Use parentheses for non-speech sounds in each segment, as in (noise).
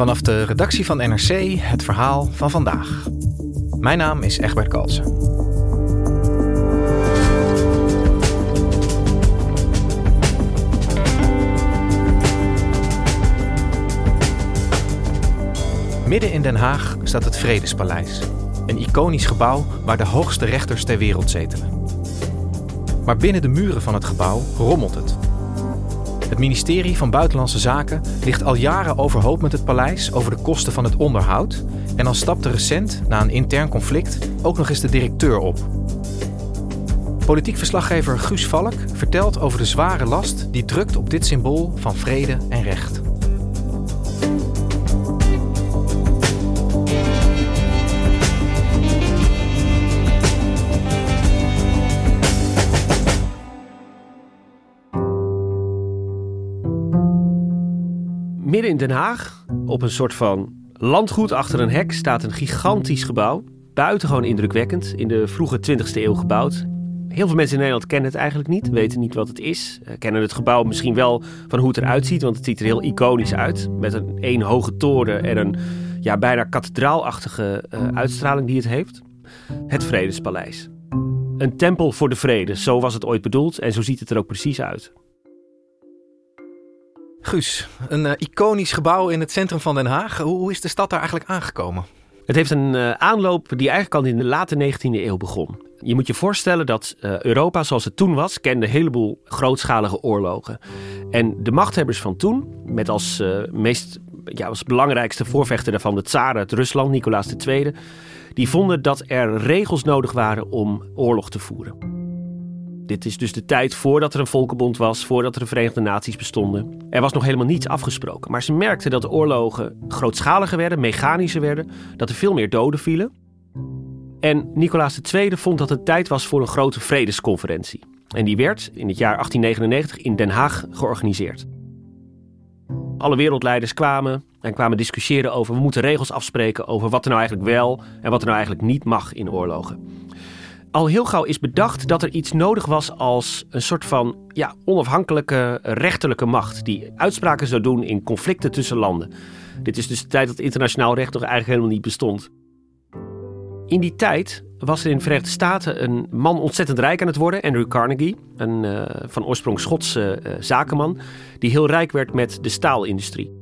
Vanaf de redactie van NRC het verhaal van vandaag. Mijn naam is Egbert Kalsen. Midden in Den Haag staat het Vredespaleis. Een iconisch gebouw waar de hoogste rechters ter wereld zetelen. Maar binnen de muren van het gebouw rommelt het. Het ministerie van Buitenlandse Zaken ligt al jaren overhoop met het paleis over de kosten van het onderhoud. En dan stapte recent, na een intern conflict, ook nog eens de directeur op. Politiek verslaggever Guus Valk vertelt over de zware last die drukt op dit symbool van vrede en recht. Den Haag, op een soort van landgoed achter een hek, staat een gigantisch gebouw. Buitengewoon indrukwekkend, in de vroege 20e eeuw gebouwd. Heel veel mensen in Nederland kennen het eigenlijk niet, weten niet wat het is. Uh, kennen het gebouw misschien wel van hoe het eruit ziet, want het ziet er heel iconisch uit. Met een één hoge toren en een ja, bijna kathedraalachtige uh, uitstraling die het heeft. Het Vredespaleis. Een tempel voor de vrede, zo was het ooit bedoeld en zo ziet het er ook precies uit. Guus, een uh, iconisch gebouw in het centrum van Den Haag. Hoe, is de stad daar eigenlijk aangekomen? Het heeft een uh, aanloop die eigenlijk al in de late 19e eeuw begon. Je moet je voorstellen dat uh, Europa zoals het toen was, kende een heleboel grootschalige oorlogen. En de machthebbers van toen, met als meest ja, als belangrijkste voorvechter daarvan de tsar uit Rusland, Nicolaas II, die vonden dat er regels nodig waren om oorlog te voeren. Dit is dus de tijd voordat er een volkenbond was, voordat er de Verenigde Naties bestonden. Er was nog helemaal niets afgesproken. Maar ze merkten dat de oorlogen grootschaliger werden, mechanischer werden, dat er veel meer doden vielen. En Nicolaas II vond dat het tijd was voor een grote vredesconferentie. En die werd in het jaar 1899 in Den Haag georganiseerd. Alle wereldleiders kwamen en kwamen discussiëren over we moeten regels afspreken over wat er nou eigenlijk wel en wat er nou eigenlijk niet mag in oorlogen al heel gauw is bedacht dat er iets nodig was als een soort van ja, onafhankelijke rechterlijke macht. Die uitspraken zou doen in conflicten tussen landen. Dit is dus de tijd dat internationaal recht nog eigenlijk helemaal niet bestond. In die tijd was er in de Verenigde Staten een man ontzettend rijk aan het worden, Andrew Carnegie, een uh, van oorsprong Schotse uh, zakenman, die heel rijk werd met de staalindustrie.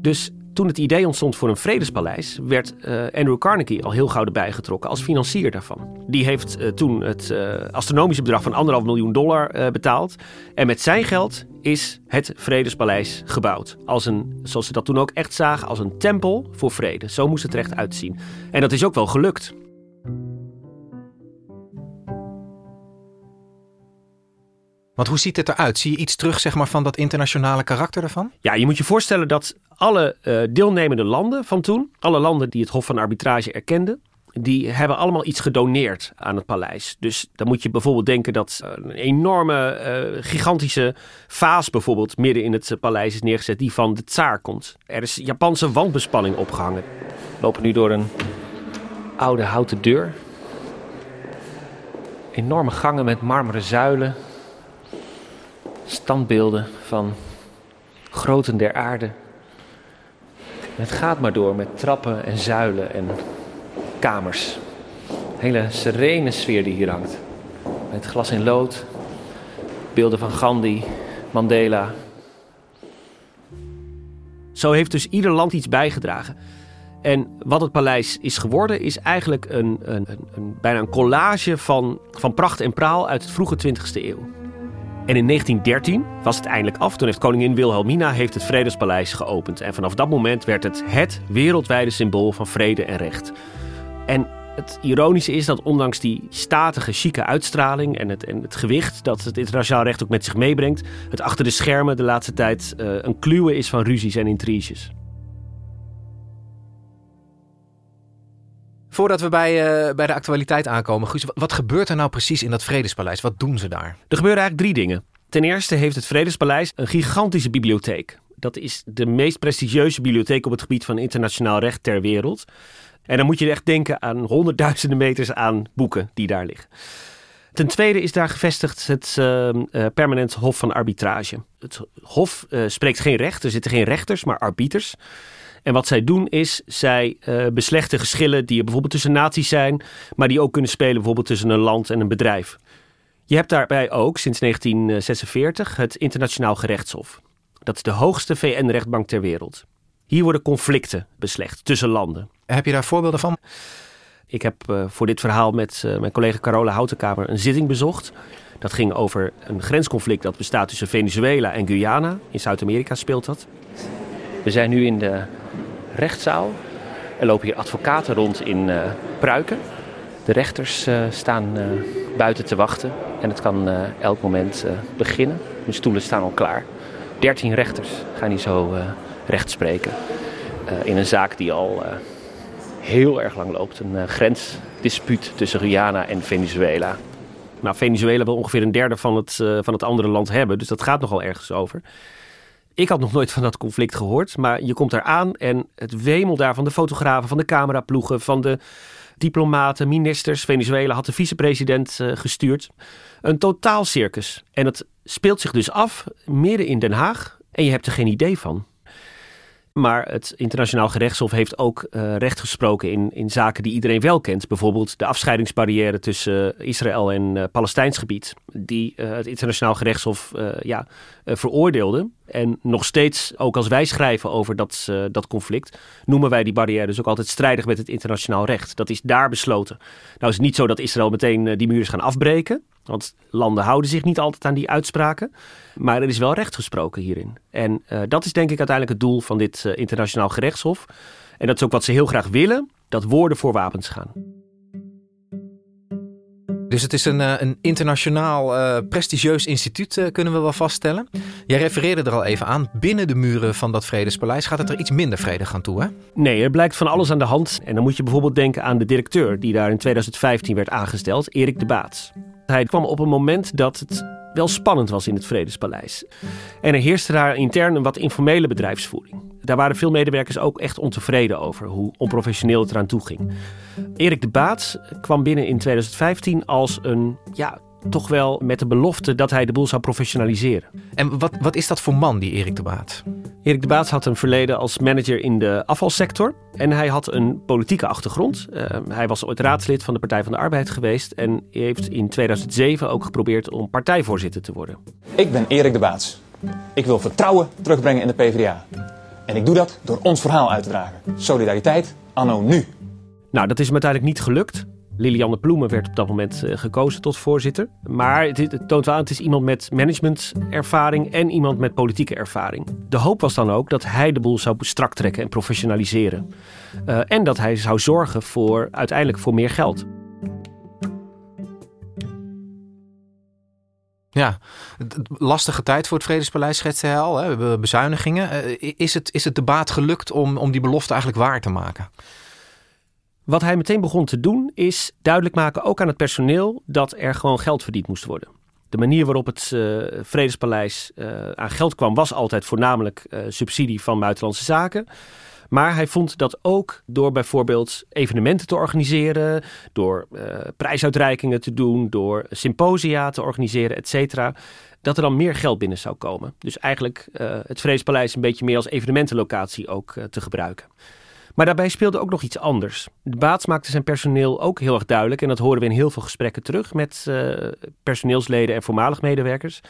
Dus toen het idee ontstond voor een vredespaleis, werd uh, Andrew Carnegie al heel gauw erbij getrokken als financier daarvan. Die heeft uh, toen het uh, astronomische bedrag van anderhalf miljoen dollar betaald. En met zijn geld is het Vredespaleis gebouwd. Als een, zoals ze dat toen ook echt zagen, als een tempel voor vrede. Zo moest het recht uitzien. En dat is ook wel gelukt. Want hoe ziet het eruit? Zie je iets terug zeg maar, van dat internationale karakter ervan? Ja, je moet je voorstellen dat alle uh, deelnemende landen van toen, alle landen die het Hof van Arbitrage erkenden, die hebben allemaal iets gedoneerd aan het paleis. Dus dan moet je bijvoorbeeld denken dat een enorme, uh, gigantische vaas bijvoorbeeld midden in het paleis is neergezet, die van de tsaar komt. Er is Japanse wandbespanning opgehangen. We lopen nu door een oude houten deur. Enorme gangen met marmeren zuilen. Standbeelden van groten der aarde. Het gaat maar door met trappen en zuilen en kamers. Een hele serene sfeer die hier hangt. Met glas in lood, beelden van Gandhi, Mandela. Zo heeft dus ieder land iets bijgedragen. En wat het paleis is geworden, is eigenlijk een, een, een, bijna een collage van, van pracht en praal uit het vroege 20e eeuw. En in 1913 was het eindelijk af. Toen heeft koningin Wilhelmina heeft het Vredespaleis geopend. En vanaf dat moment werd het het wereldwijde symbool van vrede en recht. En Het ironische is dat ondanks die statige, chique uitstraling en het, en het gewicht dat het internationaal recht ook met zich meebrengt, het achter de schermen de laatste tijd uh, een kluwe is van ruzies en intriges. Voordat we bij, uh, bij de actualiteit aankomen, Guus, wat gebeurt er nou precies in dat Vredespaleis? Wat doen ze daar? Er gebeuren eigenlijk drie dingen. Ten eerste heeft het Vredespaleis een gigantische bibliotheek. Dat is de meest prestigieuze bibliotheek op het gebied van internationaal recht ter wereld. En dan moet je echt denken aan honderdduizenden meters aan boeken die daar liggen. Ten tweede is daar gevestigd het uh, Permanent Hof van Arbitrage. Het Hof uh, spreekt geen recht, er zitten geen rechters, maar arbiters. En wat zij doen is, zij uh, beslechten geschillen die er bijvoorbeeld tussen naties zijn, maar die ook kunnen spelen bijvoorbeeld tussen een land en een bedrijf. Je hebt daarbij ook sinds 1946 het Internationaal Gerechtshof. Dat is de hoogste VN-rechtbank ter wereld. Hier worden conflicten beslecht tussen landen. Heb je daar voorbeelden van? Ik heb uh, voor dit verhaal met uh, mijn collega Carola Houtenkamer een zitting bezocht. Dat ging over een grensconflict dat bestaat tussen Venezuela en Guyana. In Zuid-Amerika speelt dat. We zijn nu in de rechtszaal. Er lopen hier advocaten rond in uh, pruiken. De rechters staan buiten te wachten en het kan elk moment beginnen. De stoelen staan al klaar. 13 rechters gaan hier zo recht spreken. In een zaak die al heel erg lang loopt. Een grensdispuut tussen Guyana en Venezuela. Nou, Venezuela wil ongeveer een derde van het, van het andere land hebben. Dus dat gaat nogal ergens over. Ik had nog nooit van dat conflict gehoord. Maar je komt daar aan en het wemel daar van de fotografen, van de cameraploegen, van de diplomaten, ministers. Venezuela had de vicepresident gestuurd. Een totaal circus. En het speelt zich dus af midden in Den Haag. En je hebt er geen idee van. Maar het internationaal gerechtshof heeft ook uh, recht gesproken in, in zaken die iedereen wel kent. Bijvoorbeeld de afscheidingsbarrière tussen Israël en uh, Palestijns gebied. Die het internationaal gerechtshof ja, veroordeelde. En nog steeds, ook als wij schrijven over dat, dat conflict, noemen wij die barrière dus ook altijd strijdig met het internationaal recht. Dat is daar besloten. Nou is het niet zo dat Israël meteen die muur is gaan afbreken. Want landen houden zich niet altijd aan die uitspraken. Maar er is wel recht gesproken hierin. En uh, dat is denk ik uiteindelijk het doel van dit uh, internationaal gerechtshof. En dat is ook wat ze heel graag willen: dat woorden voor wapens gaan. Dus het is een, uh, een internationaal uh, prestigieus instituut, uh, kunnen we wel vaststellen. Jij refereerde er al even aan. Binnen de muren van dat Vredespaleis gaat het er iets minder vredig aan toe, hè? Nee, er blijkt van alles aan de hand. En dan moet je bijvoorbeeld denken aan de directeur die daar in 2015 werd aangesteld, Erik de Baats. Hij kwam op een moment dat het wel spannend was in het Vredespaleis. En er heerste daar intern een wat informele bedrijfsvoering. Daar waren veel medewerkers ook echt ontevreden over hoe onprofessioneel het eraan toe ging. Erik de Baats kwam binnen in 2015 als een ja, toch wel met de belofte dat hij de boel zou professionaliseren. En wat, wat is dat voor man, die Erik de Baat? Erik de Baat had een verleden als manager in de afvalsector. En hij had een politieke achtergrond. Uh, hij was ooit raadslid van de Partij van de Arbeid geweest. En heeft in 2007 ook geprobeerd om partijvoorzitter te worden. Ik ben Erik de Baats. Ik wil vertrouwen terugbrengen in de PvdA. En ik doe dat door ons verhaal uit te dragen. Solidariteit anno nu. Nou, dat is hem uiteindelijk niet gelukt. Lilianne Ploemen werd op dat moment uh, gekozen tot voorzitter. Maar het, toont wel aan, het is iemand met managementervaring en iemand met politieke ervaring. De hoop was dan ook dat hij de boel zou strak trekken en professionaliseren. Uh, en dat hij zou zorgen voor uiteindelijk voor meer geld. Ja, lastige tijd voor het Vredespaleis schetste hij al. Hè. We hebben bezuinigingen. Uh, is, het, is het de baat gelukt om, om die belofte eigenlijk waar te maken? Wat hij meteen begon te doen is duidelijk maken, ook aan het personeel, dat er gewoon geld verdiend moest worden. De manier waarop het uh, Vredespaleis uh, aan geld kwam was altijd voornamelijk uh, subsidie van buitenlandse zaken. Maar hij vond dat ook door bijvoorbeeld evenementen te organiseren, door prijsuitreikingen te doen, door symposia te organiseren, et cetera, dat er dan meer geld binnen zou komen. Dus eigenlijk het Vredespaleis een beetje meer als evenementenlocatie ook te gebruiken. Maar daarbij speelde ook nog iets anders. De Baats maakte zijn personeel ook heel erg duidelijk, en dat horen we in heel veel gesprekken terug met uh, personeelsleden en voormalig medewerkers.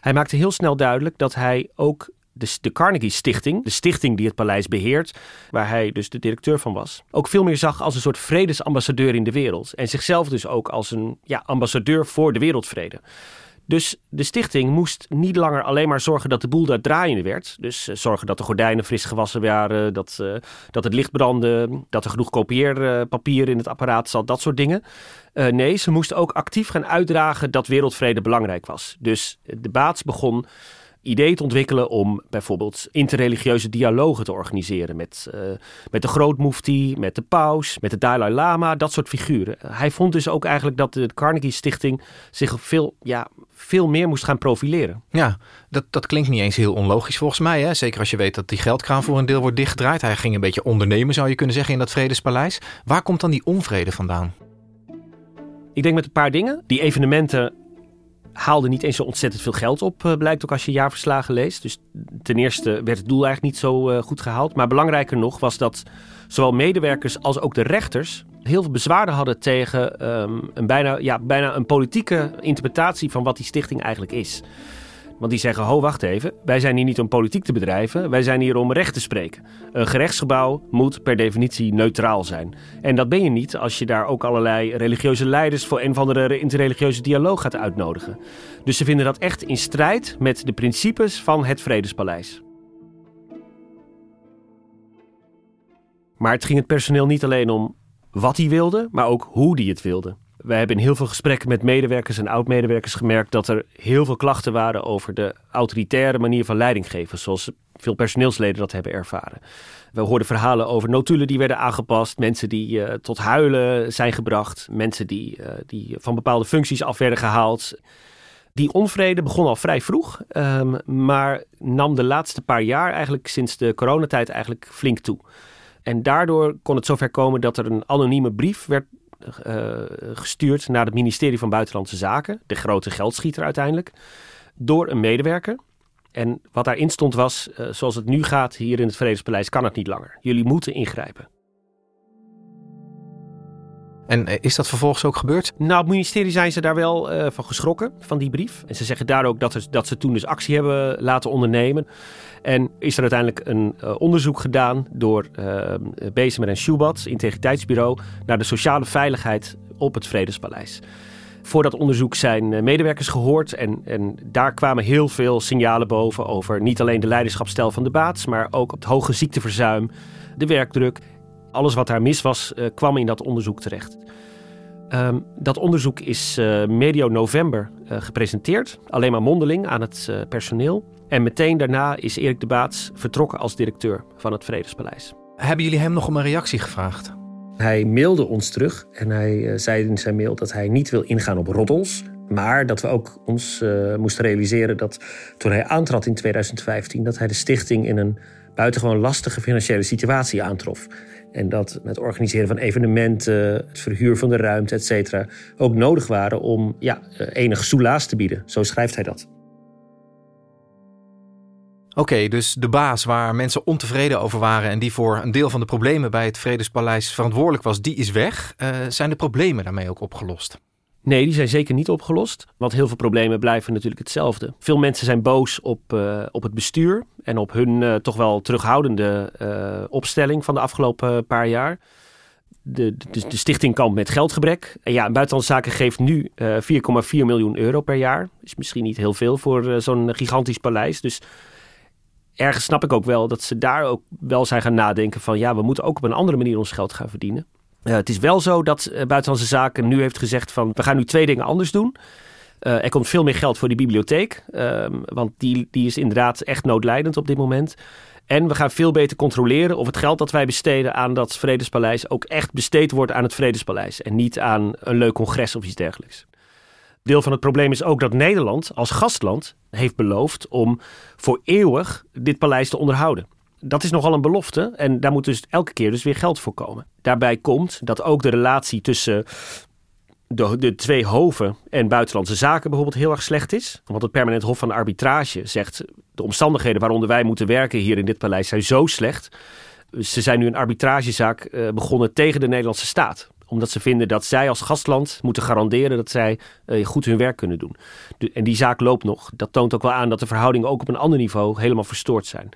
Hij maakte heel snel duidelijk dat hij ook de, de, Carnegie Stichting, de stichting die het paleis beheert, waar hij dus de directeur van was, ook veel meer zag als een soort vredesambassadeur in de wereld. En zichzelf dus ook als een ja, ambassadeur voor de wereldvrede. Dus de stichting moest niet langer alleen maar zorgen dat de boel daar draaiende werd. Dus eh, zorgen dat de gordijnen fris gewassen waren, dat, uh, dat het licht brandde, dat er genoeg kopieerpapier in het apparaat zat, dat soort dingen. Uh, nee, ze moesten ook actief gaan uitdragen dat wereldvrede belangrijk was. Dus de baats begon idee te ontwikkelen om bijvoorbeeld interreligieuze dialogen te organiseren met, uh, met de grootmoefti, met de paus, met de Dalai Lama, dat soort figuren. Hij vond dus ook eigenlijk dat de Carnegie Stichting zich veel, ja, veel meer moest gaan profileren. Ja, dat, dat klinkt niet eens heel onlogisch volgens mij. Hè? Zeker als je weet dat die geldkraan voor een deel wordt dichtgedraaid. Hij ging een beetje ondernemen, zou je kunnen zeggen, in dat Vredespaleis. Waar komt dan die onvrede vandaan? Ik denk met een paar dingen. Die evenementen haalde niet eens zo ontzettend veel geld op, eh, blijkt ook als je jaarverslagen leest. Dus ten eerste werd het doel eigenlijk niet zo uh, goed gehaald. Maar belangrijker nog was dat zowel medewerkers als ook de rechters heel veel bezwaren hadden tegen um, een bijna, ja, bijna een politieke interpretatie van wat die stichting eigenlijk is. Want die zeggen, ho, wacht even. Wij zijn hier niet om politiek te bedrijven. Wij zijn hier om recht te spreken. Een gerechtsgebouw moet per definitie neutraal zijn. En dat ben je niet als je daar ook allerlei religieuze leiders... voor een of andere interreligieuze dialoog gaat uitnodigen. Dus ze vinden dat echt in strijd met de principes van het Vredespaleis. Maar het ging het personeel niet alleen om wat hij wilde, maar ook hoe hij het wilde. Wij hebben in heel veel gesprekken met medewerkers en oud-medewerkers gemerkt dat er heel veel klachten waren over de autoritaire manier van leiding geven, zoals veel personeelsleden dat hebben ervaren. We hoorden verhalen over notulen die werden aangepast, mensen die uh, tot huilen zijn gebracht, mensen die, uh, die van bepaalde functies af werden gehaald. Die onvrede begon al vrij vroeg, um, maar nam de laatste paar jaar, eigenlijk sinds de coronatijd, eigenlijk flink toe. En daardoor kon het zover komen dat er een anonieme brief werd gestuurd naar het ministerie van Buitenlandse Zaken, de grote geldschieter uiteindelijk, door een medewerker. En wat daarin stond was, uh, zoals het nu gaat hier in het Vredespaleis, kan het niet langer. Jullie moeten ingrijpen. En is dat vervolgens ook gebeurd? Nou, op het ministerie zijn ze daar wel uh, van geschrokken, van die brief. En ze zeggen daar ook dat, er, dat ze toen dus actie hebben laten ondernemen. En is er uiteindelijk een uh, onderzoek gedaan door uh, Bezemer en Schubat, integriteitsbureau, naar de sociale veiligheid op het Vredespaleis. Voor dat onderzoek zijn medewerkers gehoord en, en daar kwamen heel veel signalen boven over niet alleen de leiderschapsstijl van de baats, maar ook het hoge ziekteverzuim, de werkdruk. Alles wat daar mis was, uh, kwam in dat onderzoek terecht. Um, dat onderzoek is uh, medio november uh, gepresenteerd, alleen maar mondeling aan het personeel. En meteen daarna is Erik de Baats vertrokken als directeur van het Vredespaleis. Hebben jullie hem nog om een reactie gevraagd? Hij mailde ons terug en hij zei in zijn mail dat hij niet wil ingaan op roddels. Maar dat we ook ons moesten realiseren dat toen hij aantrad in 2015, dat hij de stichting in een buitengewoon lastige financiële situatie aantrof. En dat het organiseren van evenementen, het verhuur van de ruimte, et cetera, ook nodig waren om ja, enig soelaas te bieden. Zo schrijft hij dat. Oké, dus de baas waar mensen ontevreden over waren en die voor een deel van de problemen bij het Vredespaleis verantwoordelijk was, die is weg. Uh, zijn de problemen daarmee ook opgelost? Nee, die zijn zeker niet opgelost. Want heel veel problemen blijven natuurlijk hetzelfde. Veel mensen zijn boos op, uh, op het bestuur en op hun uh, toch wel terughoudende uh, opstelling van de afgelopen paar jaar. De, de, de, stichting kampt met geldgebrek. En ja, Buitenlandse Zaken geeft nu 4,4 miljoen euro per jaar. Is misschien niet heel veel voor zo'n gigantisch paleis. Dus ergens snap ik ook wel dat ze daar ook wel zijn gaan nadenken van... ja, we moeten ook op een andere manier ons geld gaan verdienen. Uh, het is wel zo dat uh, Buitenlandse Zaken nu heeft gezegd van we gaan nu twee dingen anders doen. Uh, er komt veel meer geld voor die bibliotheek, ehm, want die, die is inderdaad echt noodlijdend op dit moment. En we gaan veel beter controleren of het geld dat wij besteden aan dat Vredespaleis ook echt besteed wordt aan het Vredespaleis en niet aan een leuk congres of iets dergelijks. Deel van het probleem is ook dat Nederland als gastland heeft beloofd om voor eeuwig dit paleis te onderhouden dat is nogal een belofte. En daar moet dus elke keer dus weer geld voor komen. Daarbij komt dat ook de relatie tussen de, de twee hoven en buitenlandse zaken bijvoorbeeld heel erg slecht is. Want het permanent hof van arbitrage zegt... de omstandigheden waaronder wij moeten werken hier in dit paleis zijn zo slecht. Ze zijn nu een arbitragezaak uh, begonnen tegen de Nederlandse staat omdat ze vinden dat zij als gastland moeten garanderen dat zij uh, goed hun werk kunnen doen. En die zaak loopt nog. Dat toont ook wel aan dat de verhoudingen ook op een ander niveau helemaal verstoord zijn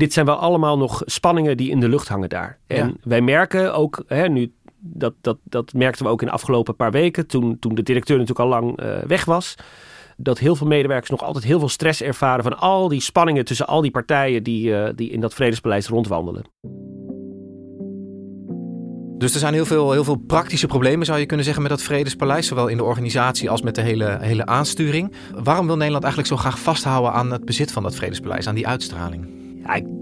dit zijn wel allemaal nog spanningen die in de lucht hangen daar. En wij merken ook, hè, nu, dat, dat, dat merkten we ook in de afgelopen paar weken, toen, toen de directeur natuurlijk al lang uh, weg was. dat heel veel medewerkers nog altijd heel veel stress ervaren van al die spanningen tussen al die partijen die, uh, die in dat Vredespaleis rondwandelen. Dus er zijn heel veel, heel veel praktische problemen, zou je kunnen zeggen, met dat Vredespaleis. Zowel in de organisatie als met de hele, hele aansturing. Waarom wil Nederland eigenlijk zo graag vasthouden aan het bezit van dat Vredespaleis, aan die uitstraling?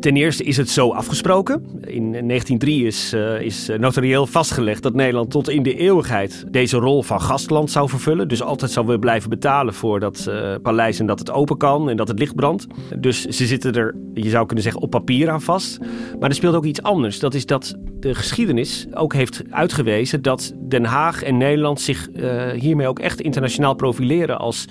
Ten eerste is het zo afgesproken. In 1903 is, uh, is notarieel vastgelegd dat Nederland tot in de eeuwigheid deze rol van gastland zou vervullen. Dus altijd zou we blijven betalen voor dat uh, paleis en dat het open kan en dat het licht brandt. Dus ze zitten er, je zou kunnen zeggen, op papier aan vast. Maar er speelt ook iets anders. Dat is dat de geschiedenis ook heeft uitgewezen dat Den Haag en Nederland zich uh, hiermee ook echt internationaal profileren als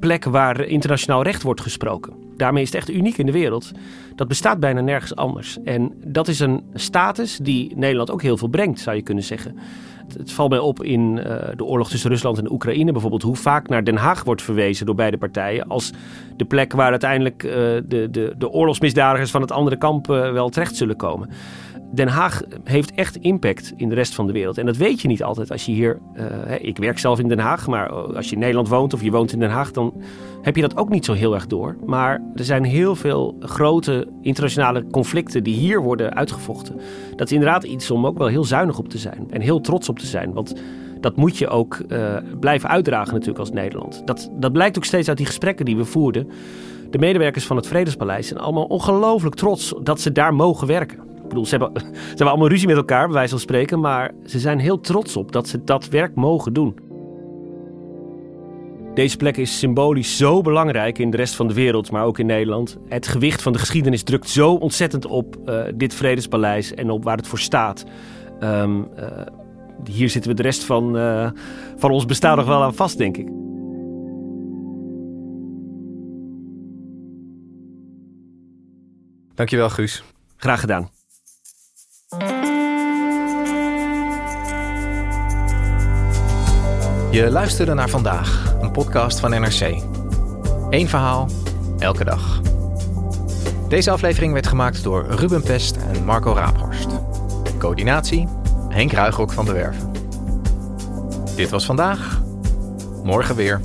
plek waar internationaal recht wordt gesproken. Daarmee is het echt uniek in de wereld. Dat bestaat bijna nergens anders. En dat is een status die Nederland ook heel veel brengt, zou je kunnen zeggen. Het valt mij op in uh, de oorlog tussen Rusland en Oekraïne bijvoorbeeld, hoe vaak naar Den Haag wordt verwezen door beide partijen als de plek waar uiteindelijk uh, de, de, de oorlogsmisdadigers van het andere kamp uh, wel terecht zullen komen. Den Haag heeft echt impact in de rest van de wereld. En dat weet je niet altijd als je hier. Ik werk zelf in Den Haag, maar als je in Nederland woont of je woont in Den Haag, dan heb je dat ook niet zo heel erg door. Maar er zijn heel veel grote internationale conflicten die hier worden uitgevochten. Dat is inderdaad iets om ook wel heel zuinig op te zijn en heel trots op te zijn. Want dat moet je ook uh, blijven uitdragen natuurlijk als Nederland. Dat, dat blijkt ook steeds uit die gesprekken die we voerden. De medewerkers van het Vredespaleis zijn allemaal ongelooflijk trots dat ze daar mogen werken. Ik bedoel, ze hebben, (laughs) ze hebben allemaal ruzie met elkaar, bij wijze van spreken. Maar ze zijn heel trots op dat ze dat werk mogen doen. Deze plek is symbolisch zo belangrijk in de rest van de wereld, maar ook in Nederland. Het gewicht van de geschiedenis drukt zo ontzettend op uh, dit Vredespaleis en op waar het voor staat. Um, uh, hier zitten we de rest van, uh, van ons bestaan nog wel aan vast, denk ik. Dankjewel, Guus. Graag gedaan. Je luisterde naar vandaag, podcast van NRC. Eén verhaal, elke dag. Deze aflevering werd gemaakt door Ruben Pest en Marco Raaphorst. Coördinatie, Henk Ruigrok van de Werven. Dit was vandaag, morgen weer.